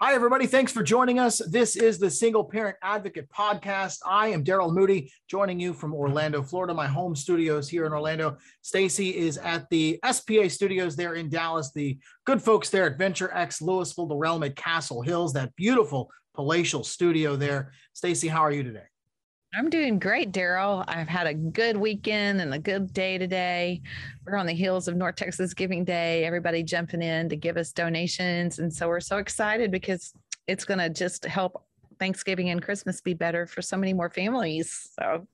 Hi, everybody. Thanks for joining us. This is the Single Parent Advocate Podcast. I am Daryl Moody, joining you from Orlando, Florida, my home studios here in Orlando. Stacy is at the SPA studios there in Dallas, the good folks there at Venture X Lewisville, the Realm at Castle Hills, that beautiful palatial studio there. Stacy, how are you today? I'm doing great, Daryl. I've had a good weekend and a good day today. We're on the heels of North Texas Giving Day, everybody jumping in to give us donations. And so we're so excited because it's going to just help Thanksgiving and Christmas be better for so many more families. So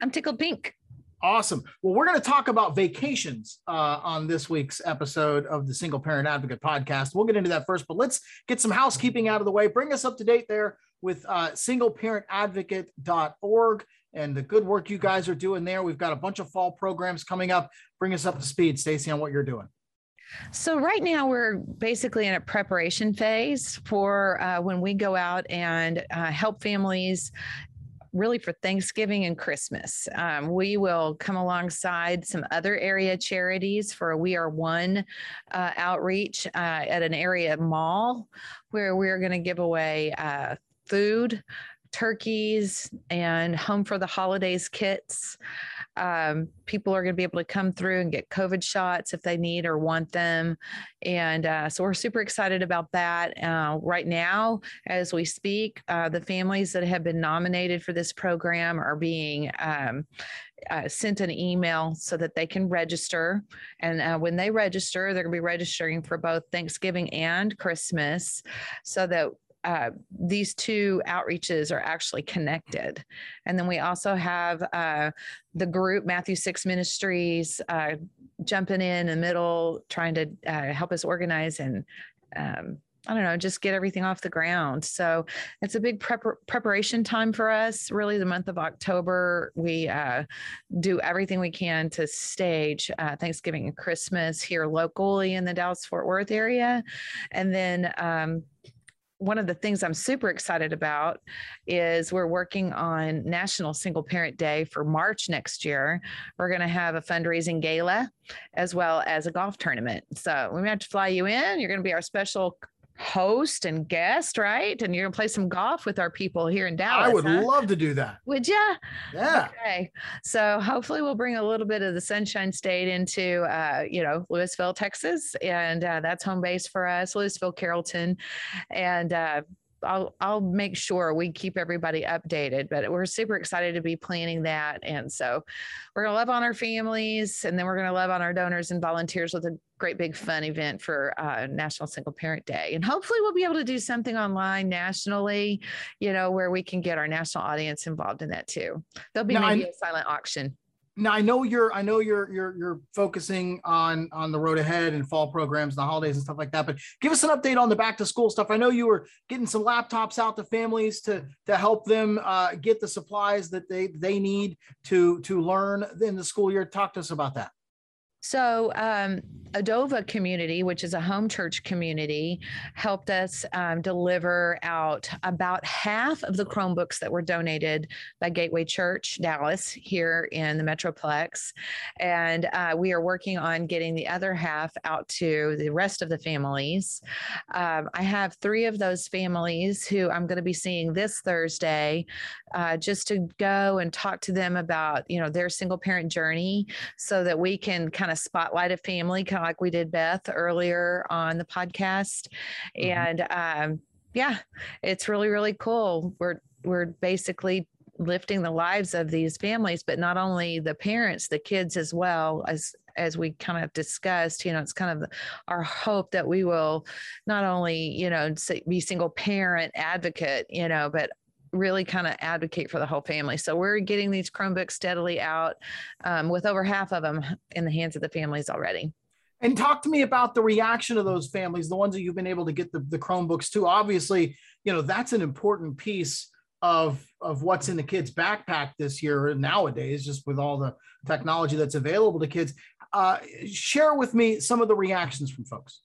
I'm tickled pink. Awesome. Well, we're going to talk about vacations uh, on this week's episode of the Single Parent Advocate podcast. We'll get into that first, but let's get some housekeeping out of the way. Bring us up to date there with uh, singleparentadvocate.org and the good work you guys are doing there. We've got a bunch of fall programs coming up. Bring us up to speed, Stacy, on what you're doing. So right now we're basically in a preparation phase for uh, when we go out and uh, help families really for Thanksgiving and Christmas. Um, we will come alongside some other area charities for a We Are One uh, outreach uh, at an area mall where we're going to give away uh, food, turkeys, and home for the holidays kits. Um, people are going to be able to come through and get COVID shots if they need or want them. And uh, so we're super excited about that. Uh, right now, as we speak, uh, the families that have been nominated for this program are being um, uh, sent an email so that they can register. And uh, when they register, they're going to be registering for both Thanksgiving and Christmas so that uh, these two outreaches are actually connected. And then we also have uh, the group, Matthew Six Ministries, uh, jumping in the middle, trying to uh, help us organize and um, I don't know, just get everything off the ground. So it's a big prep- preparation time for us. Really, the month of October, we uh, do everything we can to stage uh, Thanksgiving and Christmas here locally in the Dallas Fort Worth area. And then um, one of the things I'm super excited about is we're working on National Single Parent Day for March next year. We're going to have a fundraising gala as well as a golf tournament. So we have to fly you in. You're going to be our special host and guest, right? And you're gonna play some golf with our people here in Dallas. I would huh? love to do that. Would you? Yeah. Okay. So hopefully we'll bring a little bit of the Sunshine State into, uh, you know, Lewisville, Texas, and uh, that's home base for us, Lewisville, Carrollton, and uh, I'll I'll make sure we keep everybody updated. But we're super excited to be planning that, and so we're gonna love on our families, and then we're gonna love on our donors and volunteers with a great big fun event for uh, National Single Parent Day, and hopefully we'll be able to do something online nationally, you know, where we can get our national audience involved in that too. There'll be now, maybe I'm- a silent auction now I know you're I know you're you're you're focusing on on the road ahead and fall programs and the holidays and stuff like that. But give us an update on the back to school stuff. I know you were getting some laptops out to families to to help them uh, get the supplies that they they need to to learn in the school year. Talk to us about that. So, um, Adova community, which is a home church community, helped us um, deliver out about half of the Chromebooks that were donated by Gateway Church Dallas here in the Metroplex. And uh, we are working on getting the other half out to the rest of the families. Um, I have three of those families who I'm going to be seeing this Thursday uh, just to go and talk to them about, you know, their single parent journey so that we can kind of spotlight a family, kind of like we did Beth earlier on the podcast. Mm-hmm. And um, yeah, it's really, really cool. We're we're basically lifting the lives of these families, but not only the parents, the kids as well as as we kind of discussed, you know, it's kind of our hope that we will not only, you know, be single parent advocate, you know, but really kind of advocate for the whole family. So we're getting these Chromebooks steadily out um, with over half of them in the hands of the families already. And talk to me about the reaction of those families, the ones that you've been able to get the, the Chromebooks to. Obviously, you know, that's an important piece of of what's in the kids' backpack this year nowadays, just with all the technology that's available to kids. Uh, share with me some of the reactions from folks.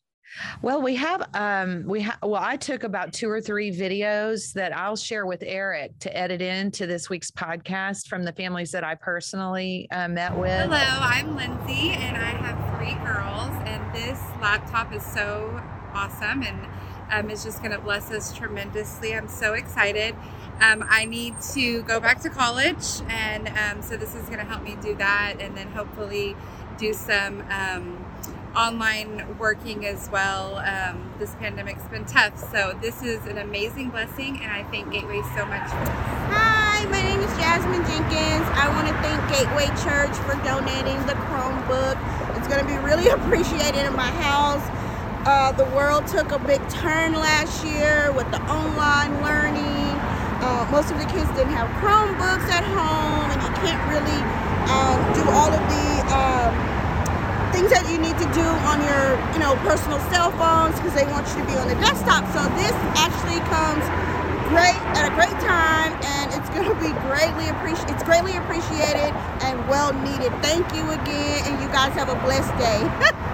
Well, we have um we have well I took about two or three videos that I'll share with Eric to edit into this week's podcast from the families that I personally uh, met with. Hello, I'm Lindsay and I have three girls and this laptop is so awesome and um, is just going to bless us tremendously. I'm so excited. Um, I need to go back to college, and um, so this is going to help me do that, and then hopefully do some um, online working as well. Um, this pandemic's been tough, so this is an amazing blessing, and I thank Gateway so much. Hi, my name is Jasmine Jenkins. I want to thank Gateway Church for donating the Chromebook. It's going to be really appreciated in my house. Uh, the world took a big turn last year with the online learning. Uh, most of the kids didn't have Chromebooks at home, and you can't really um, do all of the um, things that you need to do on your, you know, personal cell phones because they want you to be on the desktop. So this actually comes great at a great time and it's going to be greatly appreciated. It's greatly appreciated and well needed. Thank you again and you guys have a blessed day.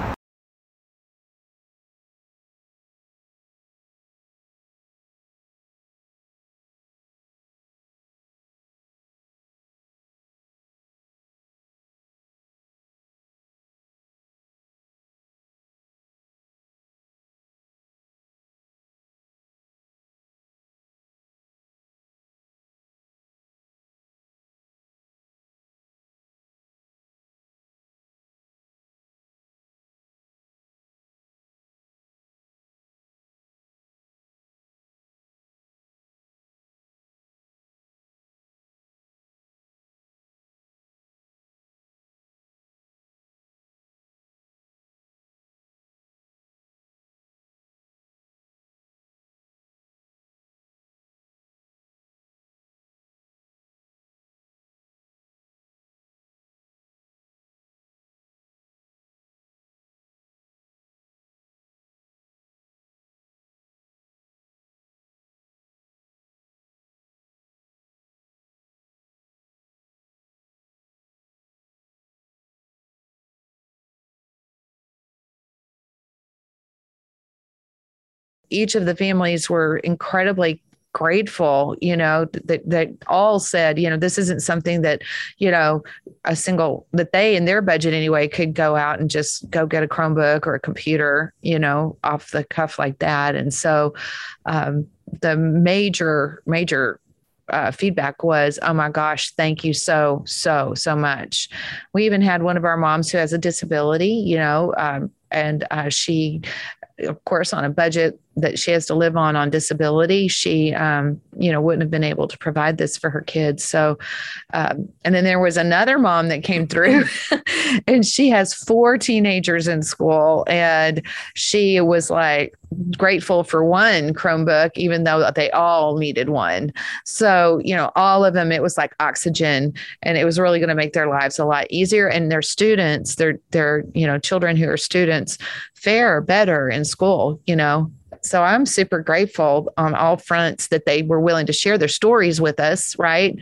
each of the families were incredibly grateful you know that that all said you know this isn't something that you know a single that they in their budget anyway could go out and just go get a chromebook or a computer you know off the cuff like that and so um, the major major uh, feedback was, "Oh my gosh, thank you so so so much." We even had one of our moms who has a disability, you know, um, and uh, she, of course, on a budget that she has to live on on disability, she, um, you know, wouldn't have been able to provide this for her kids. So, um, and then there was another mom that came through, and she has four teenagers in school, and she was like grateful for one Chromebook, even though they all needed one. So, you know, all of them, it was like oxygen, and it was really going to make their lives a lot easier. And their students, their their you know children who are students, fare better in school. You know, so I'm super grateful on all fronts that they were willing to share their stories with us, right?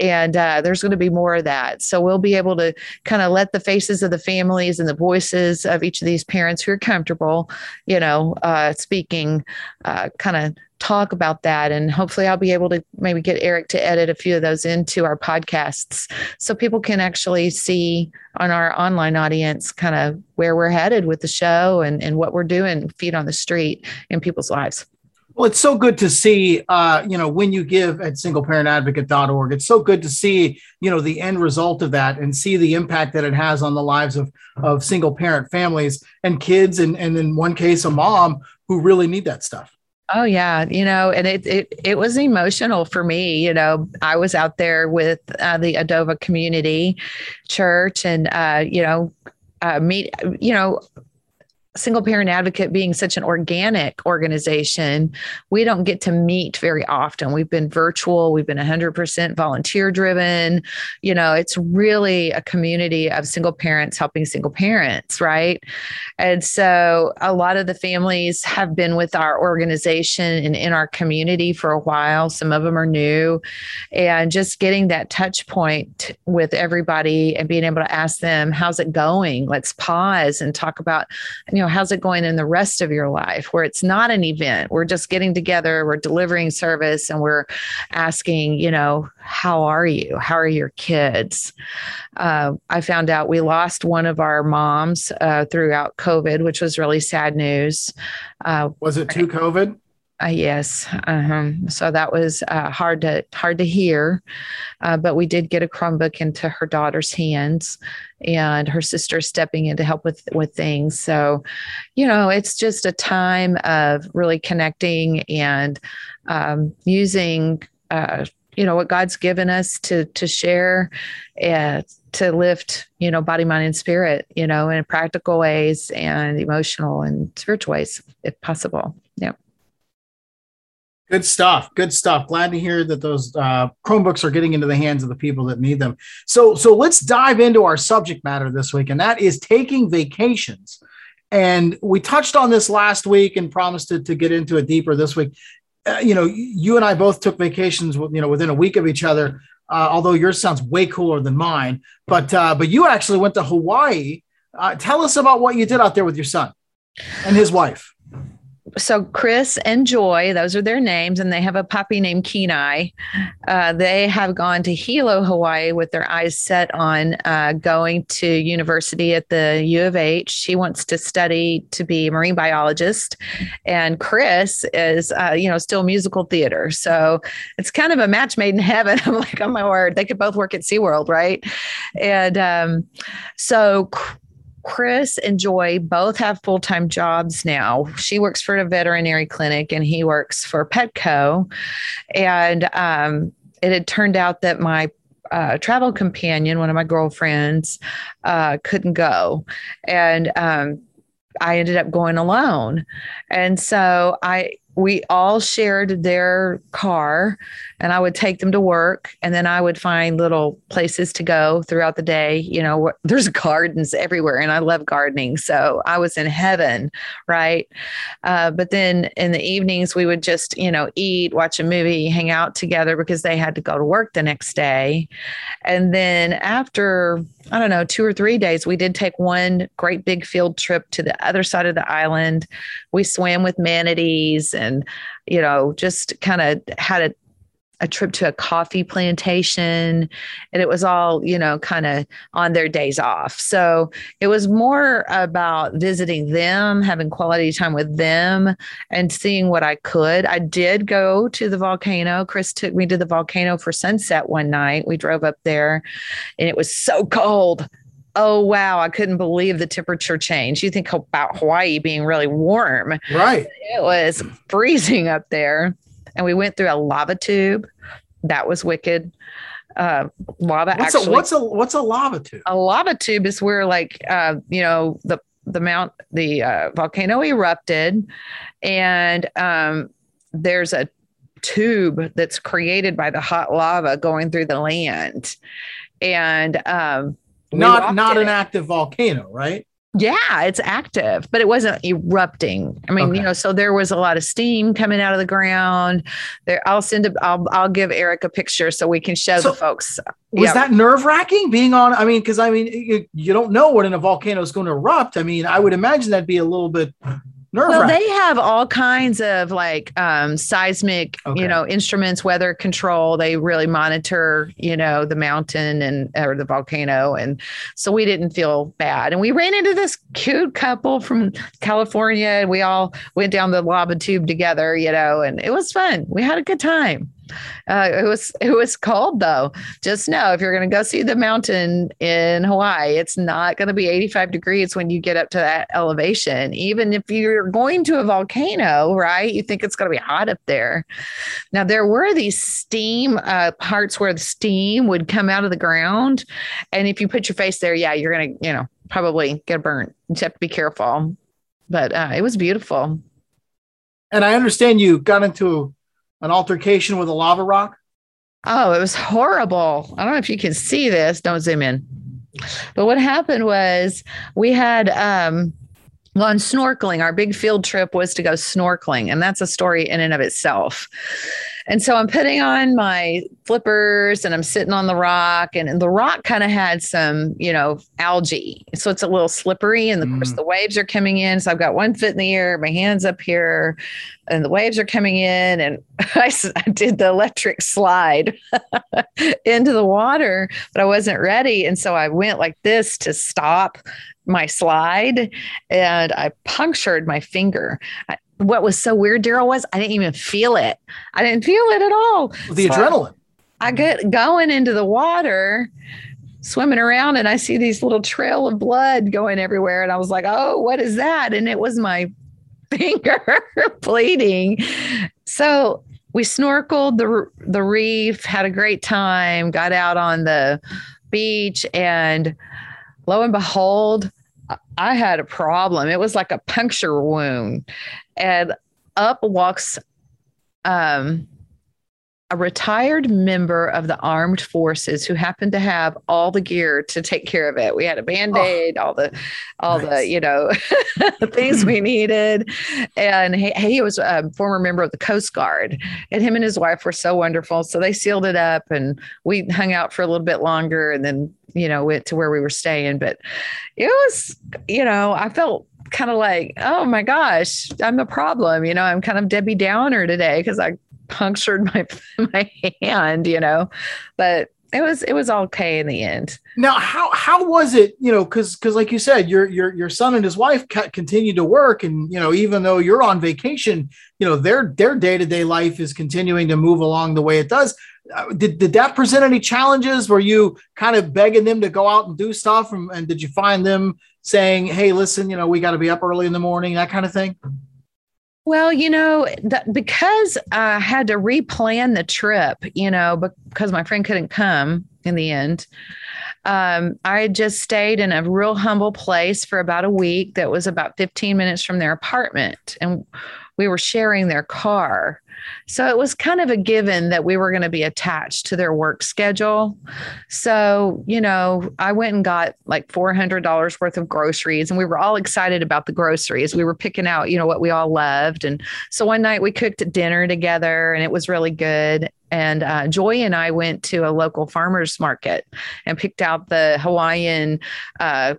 And uh, there's going to be more of that. So we'll be able to kind of let the faces of the families and the voices of each of these parents who are comfortable, you know, uh, speaking, uh, kind of talk about that. And hopefully, I'll be able to maybe get Eric to edit a few of those into our podcasts so people can actually see on our online audience kind of where we're headed with the show and, and what we're doing, feet on the street in people's lives. Well, it's so good to see, uh, you know, when you give at singleparentadvocate.org, it's so good to see, you know, the end result of that and see the impact that it has on the lives of, of single parent families and kids. And, and in one case, a mom who really need that stuff. Oh yeah, you know, and it it it was emotional for me. You know, I was out there with uh, the Adova Community Church, and uh, you know, uh, meet. You know, single parent advocate being such an organic organization, we don't get to meet very often. We've been virtual, we've been 100% volunteer driven. You know, it's really a community of single parents helping single parents, right? And so a lot of the families have been with our organization and in our community for a while. Some of them are new. And just getting that touch point with everybody and being able to ask them, how's it going? Let's pause and talk about, you know, know, how's it going in the rest of your life where it's not an event? We're just getting together, we're delivering service, and we're asking, you know, how are you? How are your kids? Uh, I found out we lost one of our moms uh, throughout COVID, which was really sad news. Uh, was it to COVID? Uh, yes. Uh-huh. So that was uh, hard to hard to hear, uh, but we did get a Chromebook into her daughter's hands, and her sister stepping in to help with with things. So, you know, it's just a time of really connecting and um, using. Uh, you know what God's given us to to share, and to lift you know body, mind, and spirit. You know, in practical ways and emotional and spiritual ways, if possible. Good stuff. Good stuff. Glad to hear that those uh, Chromebooks are getting into the hands of the people that need them. So, so let's dive into our subject matter this week, and that is taking vacations. And we touched on this last week and promised to, to get into it deeper this week. Uh, you know, you and I both took vacations, you know, within a week of each other. Uh, although yours sounds way cooler than mine, but uh, but you actually went to Hawaii. Uh, tell us about what you did out there with your son and his wife so Chris and Joy, those are their names, and they have a puppy named Kenai. Uh, they have gone to Hilo, Hawaii, with their eyes set on uh, going to university at the U of H. She wants to study to be a marine biologist, and Chris is, uh, you know, still musical theater. So it's kind of a match made in heaven. I'm like, oh my word, they could both work at SeaWorld, right? And um, so Chris and Joy both have full time jobs now. She works for a veterinary clinic and he works for Petco. And um, it had turned out that my uh, travel companion, one of my girlfriends, uh, couldn't go. And um, I ended up going alone. And so I, we all shared their car and I would take them to work and then I would find little places to go throughout the day. You know, there's gardens everywhere and I love gardening. So I was in heaven, right? Uh, but then in the evenings, we would just, you know, eat, watch a movie, hang out together because they had to go to work the next day. And then after, I don't know, two or three days, we did take one great big field trip to the other side of the island. We swam with manatees and and you know just kind of had a a trip to a coffee plantation and it was all you know kind of on their days off. So it was more about visiting them having quality time with them and seeing what i could. I did go to the volcano. Chris took me to the volcano for sunset one night. We drove up there and it was so cold oh wow, I couldn't believe the temperature change. You think about Hawaii being really warm. Right. It was freezing up there. And we went through a lava tube. That was wicked. Uh, lava what's actually, a what's a what's a lava tube? A lava tube is where like uh, you know the the mount the uh, volcano erupted and um, there's a tube that's created by the hot lava going through the land and um, not not an active volcano, right? Yeah, it's active, but it wasn't erupting. I mean, okay. you know, so there was a lot of steam coming out of the ground. There, I'll send a, I'll, I'll give Eric a picture so we can show so the folks. Was yeah. that nerve wracking being on? I mean, because I mean, you, you don't know when a volcano is going to erupt. I mean, I would imagine that'd be a little bit well, they have all kinds of like um, seismic, okay. you know, instruments, weather control. They really monitor, you know, the mountain and or the volcano, and so we didn't feel bad. And we ran into this cute couple from California, and we all went down the lava tube together, you know, and it was fun. We had a good time. Uh, it was it was cold though. Just know if you're going to go see the mountain in Hawaii, it's not going to be 85 degrees when you get up to that elevation. Even if you're going to a volcano, right? You think it's going to be hot up there. Now there were these steam uh, parts where the steam would come out of the ground, and if you put your face there, yeah, you're going to you know probably get burnt. You have to be careful. But uh, it was beautiful. And I understand you got into an altercation with a lava rock? Oh, it was horrible. I don't know if you can see this. Don't zoom in. But what happened was we had um, gone snorkeling. Our big field trip was to go snorkeling, and that's a story in and of itself. And so I'm putting on my flippers and I'm sitting on the rock, and, the rock kind of had some, you know, algae. So it's a little slippery, and of course, Mm. the waves are coming in. So I've got one foot in the air, my hands up here, and the waves are coming in, and I did the electric slide into the water, but I wasn't ready. And so I went like this to stop my slide and I punctured my finger. I, what was so weird, Daryl, was I didn't even feel it. I didn't feel it at all. The So adrenaline. I get going into the water, swimming around, and I see these little trail of blood going everywhere. And I was like, oh, what is that? And it was my finger bleeding. So we snorkeled the the reef, had a great time, got out on the beach, and lo and behold, I- had a problem. It was like a puncture wound. And up walks um a retired member of the armed forces who happened to have all the gear to take care of it. We had a band-aid, all the all Nice. the, you know, the things we needed. And he, he was a former member of the Coast Guard. And him and his wife were so wonderful. So they sealed it up and we hung out for a little bit longer and then, you know, went to where we were staying. But it was, you know, I felt kind of like, oh my gosh, I'm the problem. You know, I'm kind of Debbie Downer today because I punctured my my hand, you know. But it was it was okay in the end. Now, how how was it? You know, because because like you said, your your your son and his wife ca- continue to work, and you know, even though you're on vacation, you know, their their day to day life is continuing to move along the way it does. Uh, did did that present any challenges? Were you kind of begging them to go out and do stuff, and, and did you find them saying, "Hey, listen, you know, we got to be up early in the morning," that kind of thing? Well, you know, that because I had to replan the trip, you know, because my friend couldn't come in the end. Um, I just stayed in a real humble place for about a week that was about 15 minutes from their apartment. And we were sharing their car. So it was kind of a given that we were going to be attached to their work schedule. So, you know, I went and got like $400 worth of groceries and we were all excited about the groceries. We were picking out, you know, what we all loved. And so one night we cooked dinner together and it was really good. And uh, Joy and I went to a local farmer's market and picked out the Hawaiian uh,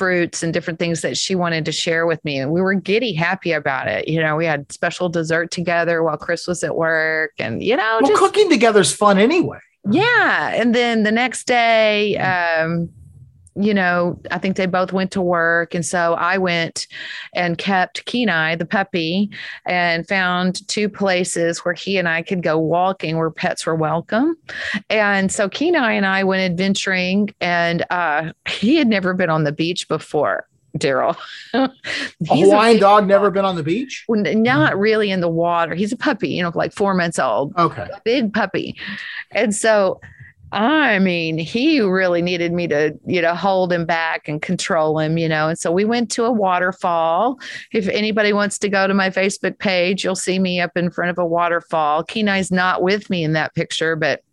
fruits and different things that she wanted to share with me. And we were giddy happy about it. You know, we had special dessert together while Chris was at work and, you know, Well, just cooking together is fun anyway. yeah. And then the next day, um, you know, I think they both went to work. And so I went and kept Kenai, the puppy, and found two places where he and I could go walking where pets were welcome. And so Kenai and I went adventuring, and uh, he had never been on the beach before. Daryl, A He's a Hawaiian dog never been on the beach. not really in the water. He's a puppy, you know, like four months old Okay. big puppy. And so, I mean, he really needed me to, you know, hold him back and control him, you know. And so we went to a waterfall. If anybody wants to go to my Facebook page, you'll see me up in front of a waterfall. Kenai's not with me in that picture, but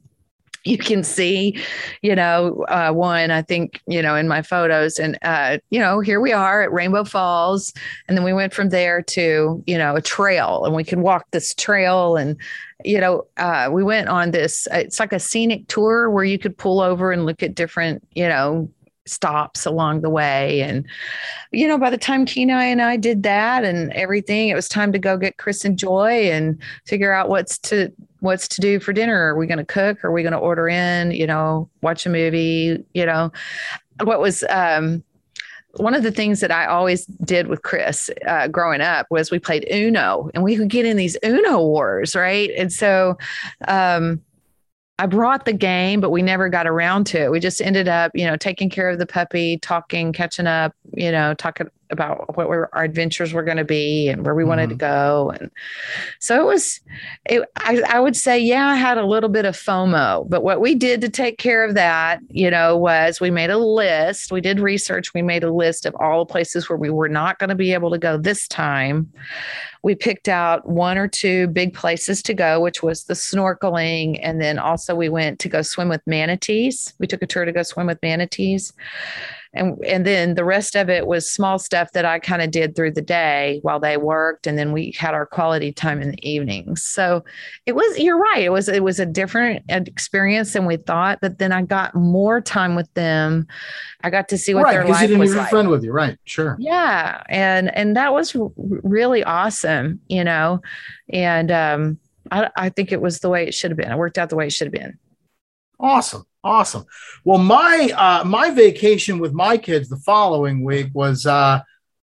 you can see, you know, uh, one, I think, you know, in my photos. And, uh, you know, here we are at Rainbow Falls. And then we went from there to, you know, a trail and we could walk this trail. And, you know, uh, we went on this, it's like a scenic tour where you could pull over and look at different, you know, stops along the way. And, you know, by the time Kenai and I did that and everything, it was time to go get Chris and Joy and figure out what's to what's to do for dinner. Are we going to cook? Are we going to order in? You know, watch a movie? You know, what was um, one of the things that I always did with Chris uh, growing up was we played Uno, and we would get in these Uno wars, right? And so. Um, I brought the game, but we never got around to it. We just ended up, you know, taking care of the puppy, talking, catching up, you know, talking about what were, our adventures were going to be and where we wanted to mm-hmm. go. And so it was, it, I, I would say, yeah, I had a little bit of FOMO, but what we did to take care of that, you know, was we made a list. We did research. We made a list of all the places where we were not going to be able to go this time we picked out one or two big places to go, which was the snorkeling. And then also we went to go swim with manatees. We took a tour to go swim with manatees. And and then the rest of it was small stuff that I kind of did through the day while they worked, and then we had our quality time in the evenings. So it was you're right. It was it was a different experience than we thought, but then I got more time with them. I got to see what right, their life was a like. friend with you, right? Sure. Yeah, and and that was really awesome, you know, and um, I I think it was the way it should have been. It worked out the way it should have been. Awesome. Awesome. Well, my uh, my vacation with my kids the following week was uh,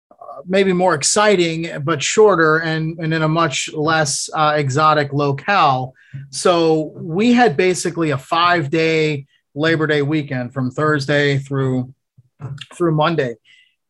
uh, maybe more exciting, but shorter and, and in a much less uh, exotic locale. So we had basically a five day Labor Day weekend from Thursday through through Monday,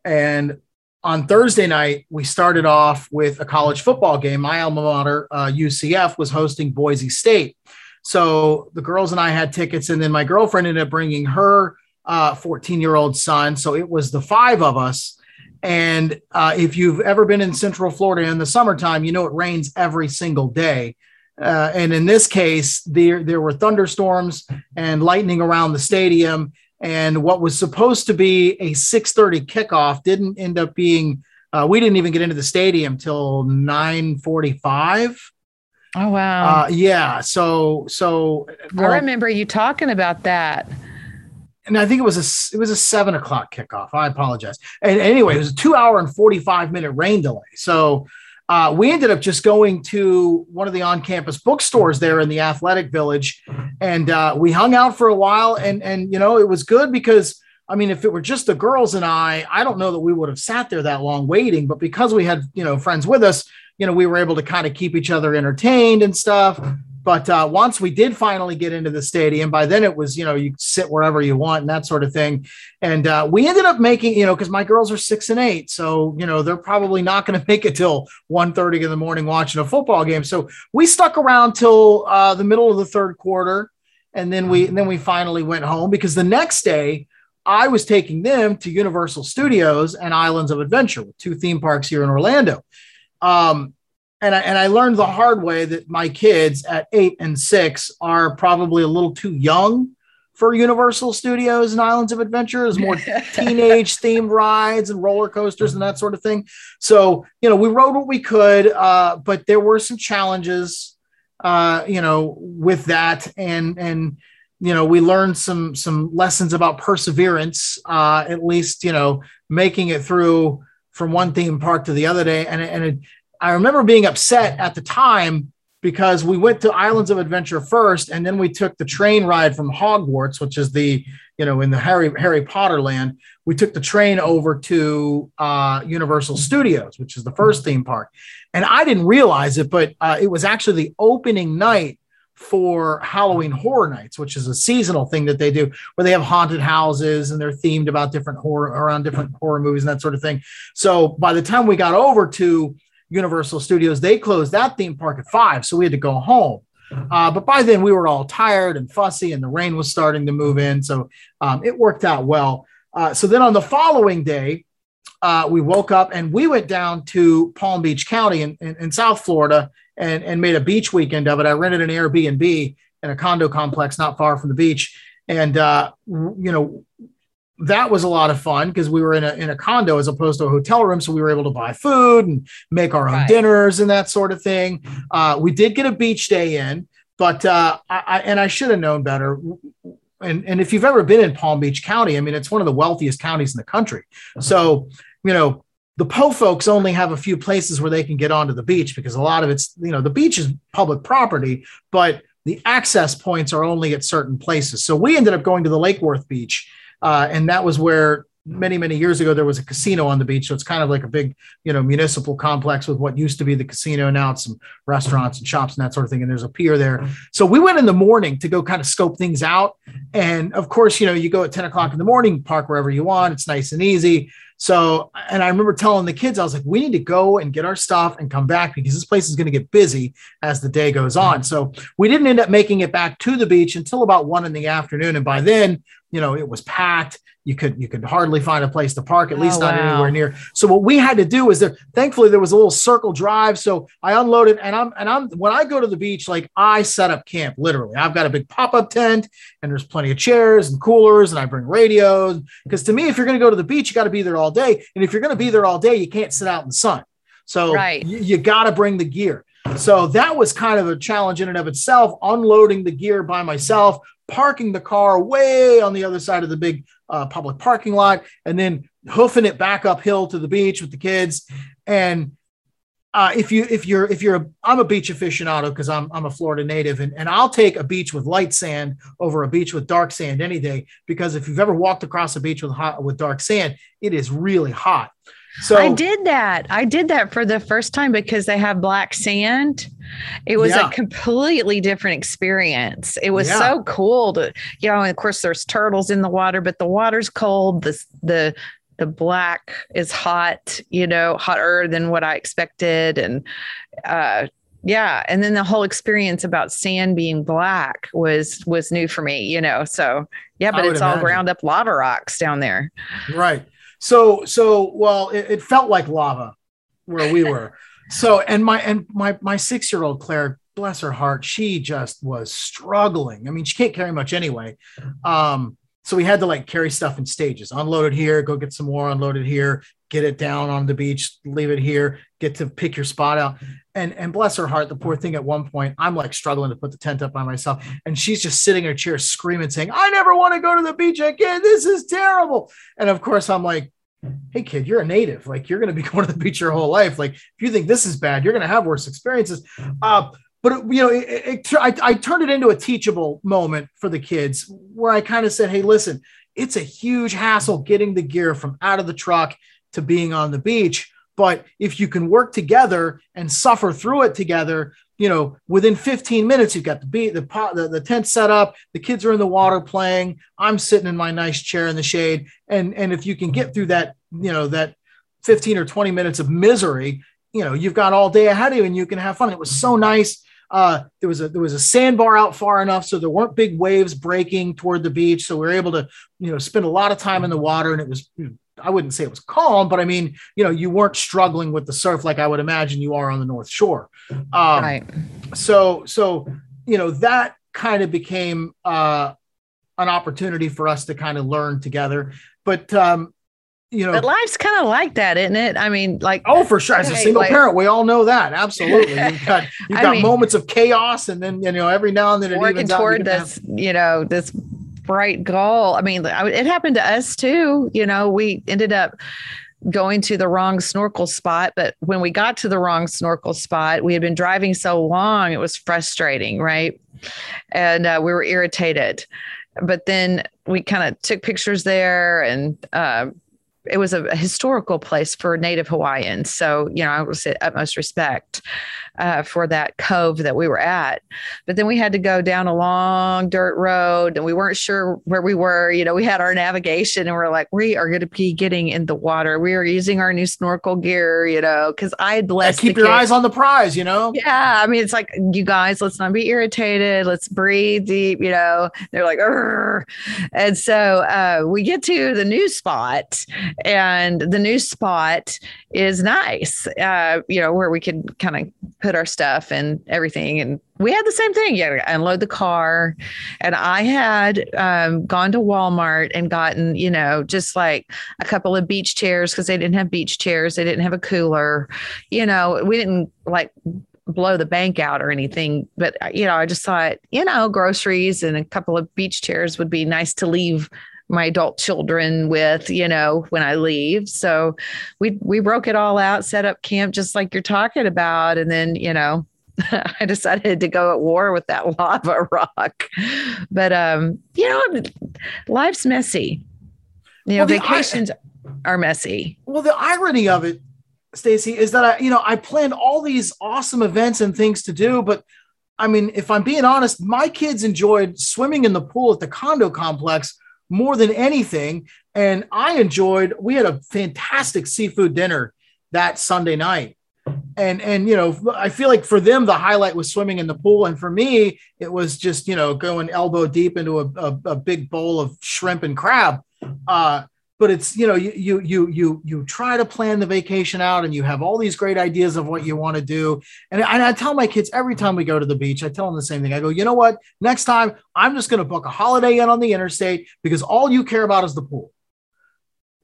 and on Thursday night we started off with a college football game. My alma mater, uh, UCF, was hosting Boise State. So the girls and I had tickets, and then my girlfriend ended up bringing her 14 uh, year old son. So it was the five of us. And uh, if you've ever been in Central Florida in the summertime, you know it rains every single day. Uh, and in this case, there there were thunderstorms and lightning around the stadium. And what was supposed to be a 6:30 kickoff didn't end up being. Uh, we didn't even get into the stadium till 9:45 Oh wow. uh, yeah. So so I remember you talking about that. and I think it was a it was a seven o'clock kickoff. I apologize. And anyway, it was a two hour and forty five minute rain delay. So uh, we ended up just going to one of the on campus bookstores there in the athletic village, and uh, we hung out for a while. And and you know it was good because I mean if it were just the girls and I, I don't know that we would have sat there that long waiting. But because we had you know friends with us, you know we were able to kind of keep each other entertained and stuff. But uh, once we did finally get into the stadium, by then it was, you know, you sit wherever you want and that sort of thing. And uh, we ended up making, you know, because my girls are six and eight. So, you know, they're probably not going to make it till 1.30 in the morning watching a football game. So we stuck around till uh, the middle of the third quarter. And then we, and then we finally went home because the next day I was taking them to Universal Studios and Islands of Adventure, two theme parks here in Orlando. Um, and I, and I learned the hard way that my kids at eight and six are probably a little too young for Universal Studios and Islands of Adventure. Is more teenage themed rides and roller coasters and that sort of thing. So you know, we rode what we could, uh, but there were some challenges, uh, you know, with that, and and you know, we learned some some lessons about perseverance. Uh, at least you know, making it through from one theme park to the other day, and and it, I remember being upset at the time because we went to Islands of Adventure first, and then we took the train ride from Hogwarts, which is the you know in the Harry Harry Potter land. We took the train over to uh, Universal Studios, which is the first theme park, and I didn't realize it, but uh, it was actually the opening night for Halloween Horror Nights, which is a seasonal thing that they do, where they have haunted houses and they're themed about different horror around different horror movies and that sort of thing. So by the time we got over to Universal Studios, they closed that theme park at five, so we had to go home. Uh, but by then we were all tired and fussy, and the rain was starting to move in, so um, it worked out well. Uh, so then on the following day, uh, we woke up and we went down to Palm Beach County in, in, in, South Florida and, and made a beach weekend of it. I rented an Airbnb in a condo complex not far from the beach, and uh, you know that was a lot of fun because we were in a in a condo as opposed to a hotel room, so we were able to buy food and make our own right. dinners and that sort of thing. Uh, we did get a beach day in, but uh, I, I and I should have known better. And and if you've ever been in Palm Beach County, I mean, it's one of the wealthiest counties in the country. So you know the Po folks only have a few places where they can get onto the beach because a lot of it's you know the beach is public property, but the access points are only at certain places. So we ended up going to the Lake Worth Beach uh, and that was where many many years ago there was a casino on the beach. So it's kind of like a big you know municipal complex with what used to be the casino. Now it's some restaurants and shops and that sort of thing and there's a pier there. So we went in the morning to go kind of scope things out. And of course you know you go at 10 o'clock in the morning park wherever you want. It's nice and easy so and i remember telling the kids i was like we need to go and get our stuff and come back because this place is going to get busy as the day goes on. Mm-hmm. So we didn't end up making it back to the beach until about one in the afternoon and by then you know it was packed you could you could hardly find a place to park, at oh, least Oh, not wow. anywhere near. So what we had to do is that thankfully there was a little circle drive. So I unloaded and I'm and I'm when I go to the beach, like I set up camp literally. I've got a big pop-up tent and there's plenty of chairs and coolers, and I bring radios. Because to me, if you're gonna go to the beach, you got to be there all day. And if you're gonna be there all day, you can't sit out in the sun. So Right. you, you got to bring the gear. So that was kind of a challenge in and of itself, unloading the gear by myself, parking the car way on the other side of the big uh, public parking lot, and then hoofing it back uphill to the beach with the kids. And uh, if you if you're if you're a, I'm a beach aficionado because I'm I'm a Florida native and, and I'll take a beach with light sand over a beach with dark sand any day because if you've ever walked across a beach with hot with dark sand, it is really hot. So I did that. I did that for the first time because they have black sand. It was Yeah. a completely different experience. It was Yeah. so cool to, you know, and of course there's turtles in the water, but the water's cold. The the the black is hot, you know, hotter than what I expected. And uh yeah. And then the whole experience about sand being black was was new for me, you know. So yeah, but it's all ground up lava rocks down there. Right. So so well, it, it felt like lava where we were. so and my and my my six year old Claire, bless her heart, she just was struggling. I mean, she can't carry much anyway. Um, so we had to like carry stuff in stages, unload it here, go get some more, unload it here, get it down on the beach, leave it here, get to pick your spot out. And and bless her heart, the poor thing at one point, I'm like struggling to put the tent up by myself. And she's just sitting in her chair screaming, saying, I never want to go to the beach again. This is terrible. And of course, I'm like, hey kid you're a native. Like you're going to be going to the beach your whole life. Like if you think this is bad you're going to have worse experiences. Uh, but it- you know it, it, I, I turned it into a teachable moment for the kids where i kind of said hey listen it's a huge hassle getting the gear from out of the truck to being on the beach but if you can work together and suffer through it together you know within 15 minutes you've got the beat the pot the, the tent set up the kids are in the water playing i'm sitting in my nice chair in the shade. And and if you can get through that you know that 15 or 20 minutes of misery you know you've got all day ahead of you and you can have fun. It was so nice. Uh, there was a there was a sandbar out far enough so there weren't big waves breaking toward the beach. So we were able to you know spend a lot of time in the water and it was i wouldn't say it was calm but i mean you know you weren't struggling with the surf like i would imagine you are on the north shore um, right. so so you know that kind of became uh an opportunity for us to kind of learn together but um you know But life's kind of like that, isn't it? I mean, like oh for sure as a single like- parent we all know that absolutely you've got you've got mean- moments of chaos and then you know every now and then it working evens out. Toward have- this, you know, this bright goal. I mean, it happened to us too. You know, we ended up going to the wrong snorkel spot, but when we got to the wrong snorkel spot, we had been driving so long, it was frustrating, right? And uh, we were irritated. But then we kind of took pictures there and uh, it was a, historical place for Native Hawaiians. So, you know, I would say utmost respect uh, for that cove that we were at. But then we had to go down a long dirt road and we weren't sure where we were. You know, we had our navigation and we're like, we are going to be getting in the water. We are using our new snorkel gear, you know, because I had Yeah, keep your eyes on the prize you know Yeah, I mean, it's like you guys, let's not be irritated. Let's breathe deep. You know, they're like, "Arr." and so uh, we get to the new spot, and the new spot is nice. Uh, you know, where we could kind of put our stuff and everything, and we had the same thing. To unload the car, and I had um, gone to Walmart and gotten, you know, just like a couple of beach chairs because they didn't have beach chairs. They didn't have a cooler. You know, we didn't like blow the bank out or anything. But uh, you know, I just thought, you know, groceries and a couple of beach chairs would be nice to leave my adult children with, you know, when I leave. So we we broke it all out, set up camp just like you're talking about, and then you know. I decided to go at war with that lava rock. But um, you know, life's messy. You know, Well, the- I- vacations are messy. Well, the irony of it, Stacy, is that I, you know, I planned all these awesome events and things to do, but I mean, if I'm being honest, my kids enjoyed swimming in the pool at the condo complex more than anything, and I enjoyed. We had a fantastic seafood dinner that Sunday night. And and you know, I feel like for them the highlight was swimming in the pool, and for me it was just you know going elbow deep into a, a, a big bowl of shrimp and crab. Uh, but it's you know you you you you try to plan the vacation out and you have all these great ideas of what you want to do. And I, I tell my kids every time we go to the beach i tell them the same thing. I go you know what? Next time i'm just going to book a Holiday Inn on the interstate because all you care about is the pool.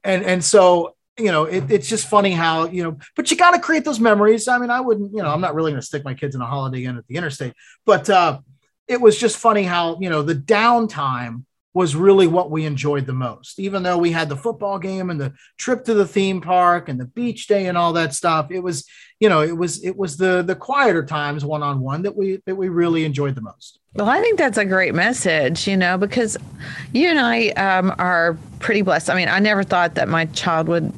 And and so you know it, it's just funny how you know but you got to create those memories. I mean i wouldn't you know i'm not really going to stick my kids in a holiday inn at the interstate. But uh it was just funny how you know the downtime was really what we enjoyed the most. Even though we had the football game and the trip to the theme park and the beach day and all that stuff, it was, you know, it was it was the the quieter times one on one that we that we really enjoyed the most. Well, I think that's a great message, you know, because you and I um, are pretty blessed. I mean, I never thought that my child would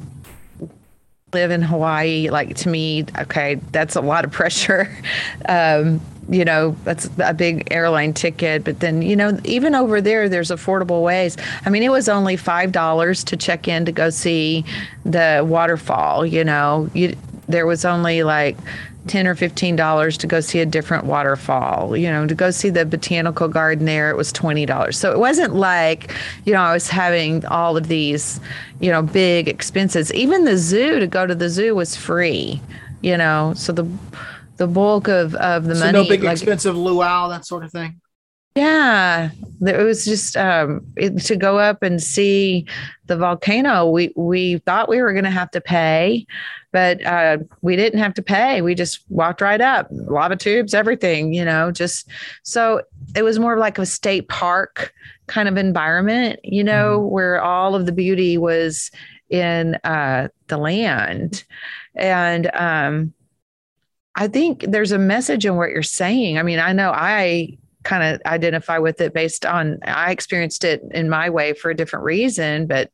live in Hawaii. Like to me, okay, that's a lot of pressure. Um, you know that's a big airline ticket but then you know even over there there's affordable ways. I mean it was only five dollars to check in to go see the waterfall you know. You there was only like 10 or 15 dollars to go see a different waterfall you know. To go see the botanical garden there it was 20 dollars. So it wasn't like you know i was having all of these you know big expenses. Even the zoo to go to the zoo was free you know. So the the bulk of of the so money. No big like, expensive luau, that sort of thing. Yeah, it was just um, it, to go up and see the volcano. We we thought we were going to have to pay, but uh, we didn't have to pay. We just walked right up, lava tubes, everything. You know, just so it was more like a state park kind of environment. You know, mm-hmm. where all of the beauty was in uh, the land, and um, I think there's a message in what you're saying. I mean, I know I kind of identify with it based on I experienced it in my way for a different reason, but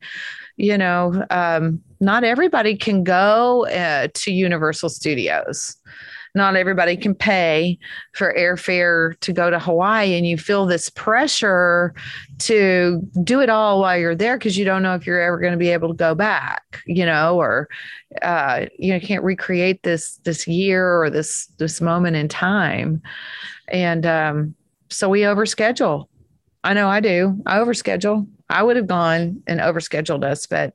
you know, um, not everybody can go uh, to Universal Studios. Not everybody can pay for airfare to go to Hawaii, and you feel this pressure to do it all while you're there because you don't know if you're ever going to be able to go back, you know, or uh, you know can't recreate this this year or this this moment in time. And um, so we overschedule. I know i do. I overschedule i would have gone and overscheduled us but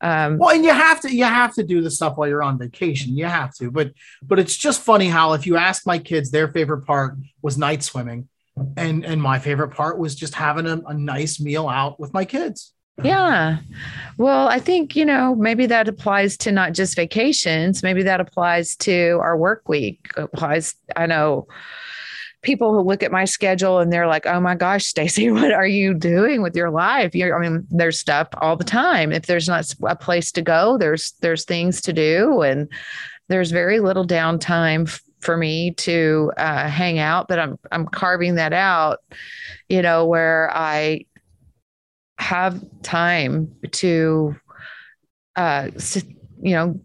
um, well and you have to you have to do the stuff while you're on vacation you have to but but it's just funny how if you ask my kids their favorite part was night swimming and and my favorite part was just having a, a nice meal out with my kids yeah. Well, I think, you know, maybe that applies to not just vacations, maybe that applies to our work week. applies, I know people who look at my schedule and they're like, "Oh my gosh, Stacy, what are you doing with your life?" You're, I mean, there's stuff all the time. If there's not a place to go, there's there's things to do, and there's very little downtime for me to uh, hang out. But I'm I'm carving that out, you know, where I have time to uh you know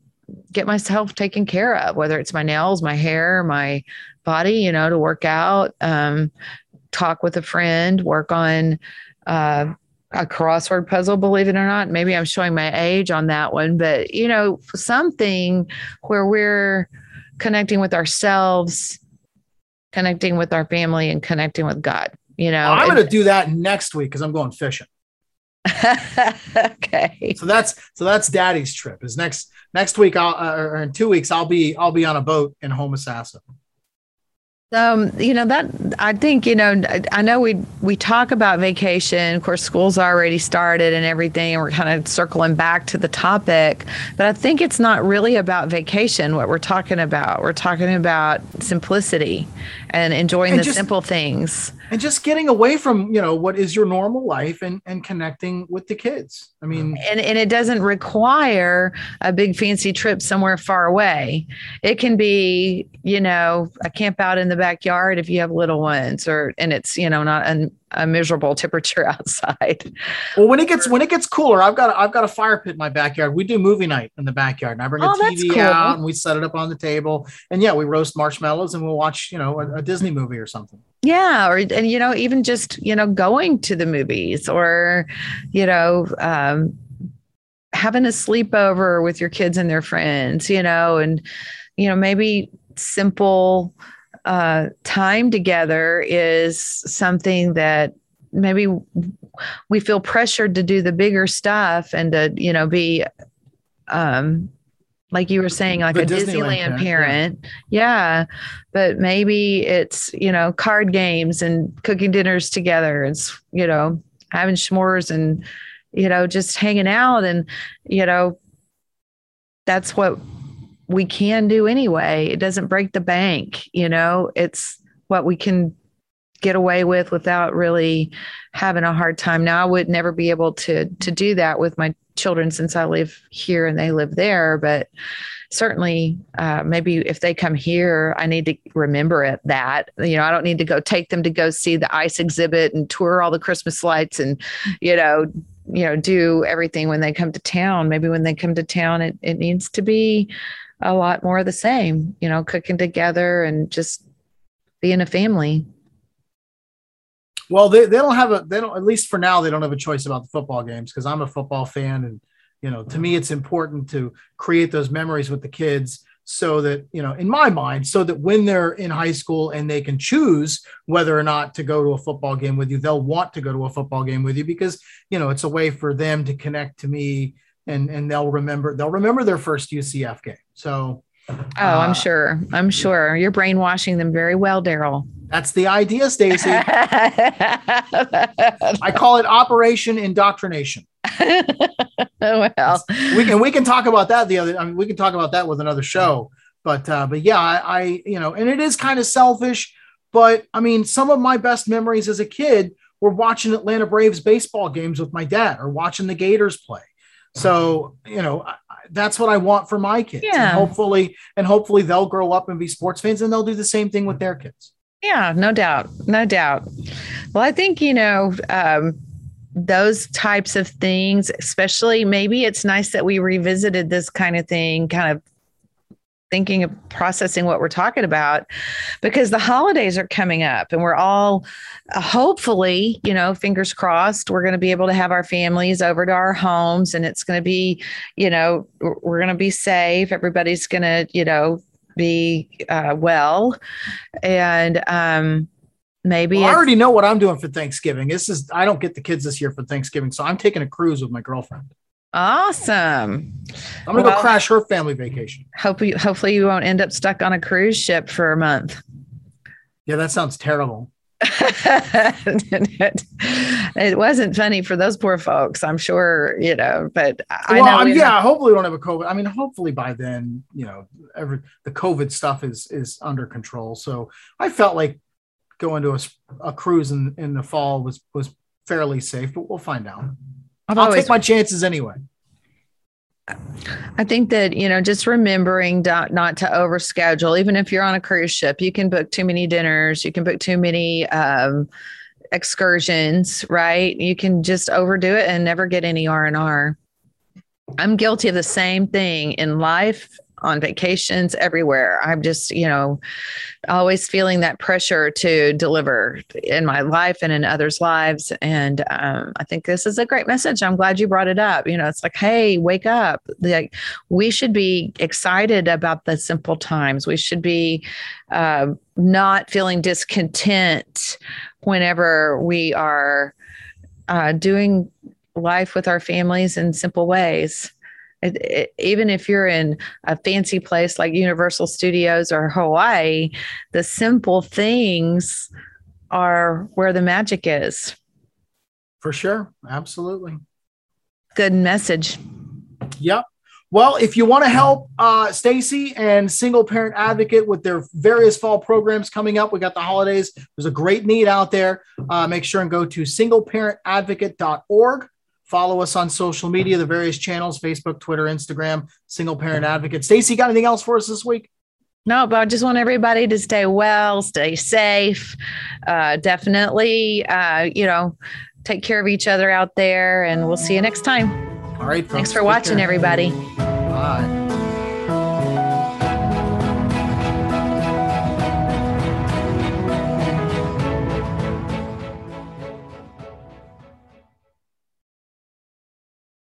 get myself taken care of whether it's my nails my hair my body you know to work out um talk with a friend work on uh a crossword puzzle believe it or not maybe i'm showing my age on that one but you know something where we're connecting with ourselves connecting with our family and connecting with god you know i'm going to do that next week because i'm going fishing okay. So that's so that's Daddy's trip. Is next next week? I'll uh, or in two weeks I'll be I'll be on a boat in Homosassa. Um, you know that I think you know I know we we talk about vacation. Of course, school's already started and everything, and we're kind of circling back to the topic. But I think it's not really about vacation. What we're talking about, we're talking about simplicity and enjoying and the just, simple things and just getting away from you know what is your normal life and and connecting with the kids i mean and, and it doesn't require a big fancy trip somewhere far away it can be you know a camp out in the backyard if you have little ones or and it's you know not an a miserable temperature outside. Well, when it gets when it gets cooler, I've got a, I've got a fire pit in my backyard. We do movie night in the backyard, and I bring a oh, TV cool. out and we set it up on the table, and yeah, we roast marshmallows and we'll watch you know a, a Disney movie or something. Yeah, or and you know even just you know going to the movies or you know um, having a sleepover with your kids and their friends, you know, and you know maybe simple uh, time together is something that maybe we feel pressured to do the bigger stuff and to you know be um like you were saying like The a Disneyland disneyland parent, parent, yeah. but maybe it's you know card games and cooking dinners together it's you know having s'mores and you know just hanging out and you know that's what we can do anyway. It doesn't break the bank you know? It's what we can get away with without really having a hard time. Now i would never be able to to do that with my children since i live here and they live there but certainly uh, maybe if they come here i need to remember it that you know i don't need to go take them to go see the ice exhibit and tour all the christmas lights and you know you know do everything when they come to town. Maybe when they come to town it, it needs to be a lot more of the same you know cooking together and just being a family. Well, they, they don't have a they don't at least for now they don't have a choice about the football games because I'm a football fan and you know to me it's important to create those memories with the kids so that you know in my mind so that when they're in high school and they can choose whether or not to go to a football game with you they'll want to go to a football game with you because you know it's a way for them to connect to me and and they'll remember they'll remember their first UCF game so oh Uh, i'm sure. I'm sure. You're brainwashing them very well daryl. That's the idea Stacy. I call it Operation Indoctrination. Well. We can we can talk about that the other I mean we can talk about that with another show. But uh but yeah I, I you know and it is kind of selfish but I mean some of my best memories as a kid were watching Atlanta Braves baseball games with my dad or watching the Gators play. So you know that's what I want for my kids and Yeah. hopefully and hopefully they'll grow up and be sports fans and they'll do the same thing with their kids Yeah, no doubt. No doubt. Well, I think, you know, um, those types of things, especially maybe it's nice that we revisited this kind of thing, kind of thinking of processing what we're talking about because the holidays are coming up and we're all uh, hopefully you know fingers crossed we're going to be able to have our families over to our homes and it's going to be you know we're- going to be safe. Everybody's going to you know be uh, well. And um maybe well, I already know what I'm doing for Thanksgiving. This is I don't get the kids this year for Thanksgiving so I'm taking a cruise with my girlfriend awesome I'm gonna go crash her family vacation hope you hopefully you won't end up stuck on a cruise ship for a month yeah that sounds terrible it wasn't funny for those poor folks i'm sure you know but i well, know um, we- yeah, hopefully we don't have a COVID. I mean, hopefully by then, you know, every the COVID stuff is is under control. So I felt like going to a, a cruise in, in the fall was was fairly safe, but we'll find out. I've I'll always take my chances anyway. I think that, you know, just remembering not, not to overschedule, even if you're on a cruise ship, you can book too many dinners, you can book too many um, excursions, right? You can just overdo it and never get any R&R. I'm guilty of the same thing in life, on vacations, everywhere. I'm just, you know, always feeling that pressure to deliver in my life and in others' lives. And um, I think this is a great message. I'm glad you brought it up. You know, it's like, hey, wake up. Like, we should be excited about the simple times. We should be uh, not feeling discontent whenever we are uh, doing life with our families in simple ways. It, it, even if you're in a fancy place like Universal Studios or Hawaii, the simple things are where the magic is. For sure. Absolutely. Good message. Yep. Well, if you want to help uh, Stacy and Single Parent Advocate with their various fall programs coming up, we got the holidays. There's a great need out there. Uh, make sure and go to singleparentadvocate.org. Follow us on social media, the various channels Facebook, Twitter, Instagram, Single Parent Advocate. Stacy, got anything else for us this week? No, but I just want everybody to stay well, stay safe. Uh, definitely, uh, you know, take care of each other out there, and we'll see you next time. All right. folks, Thanks for watching, care. everybody. Bye.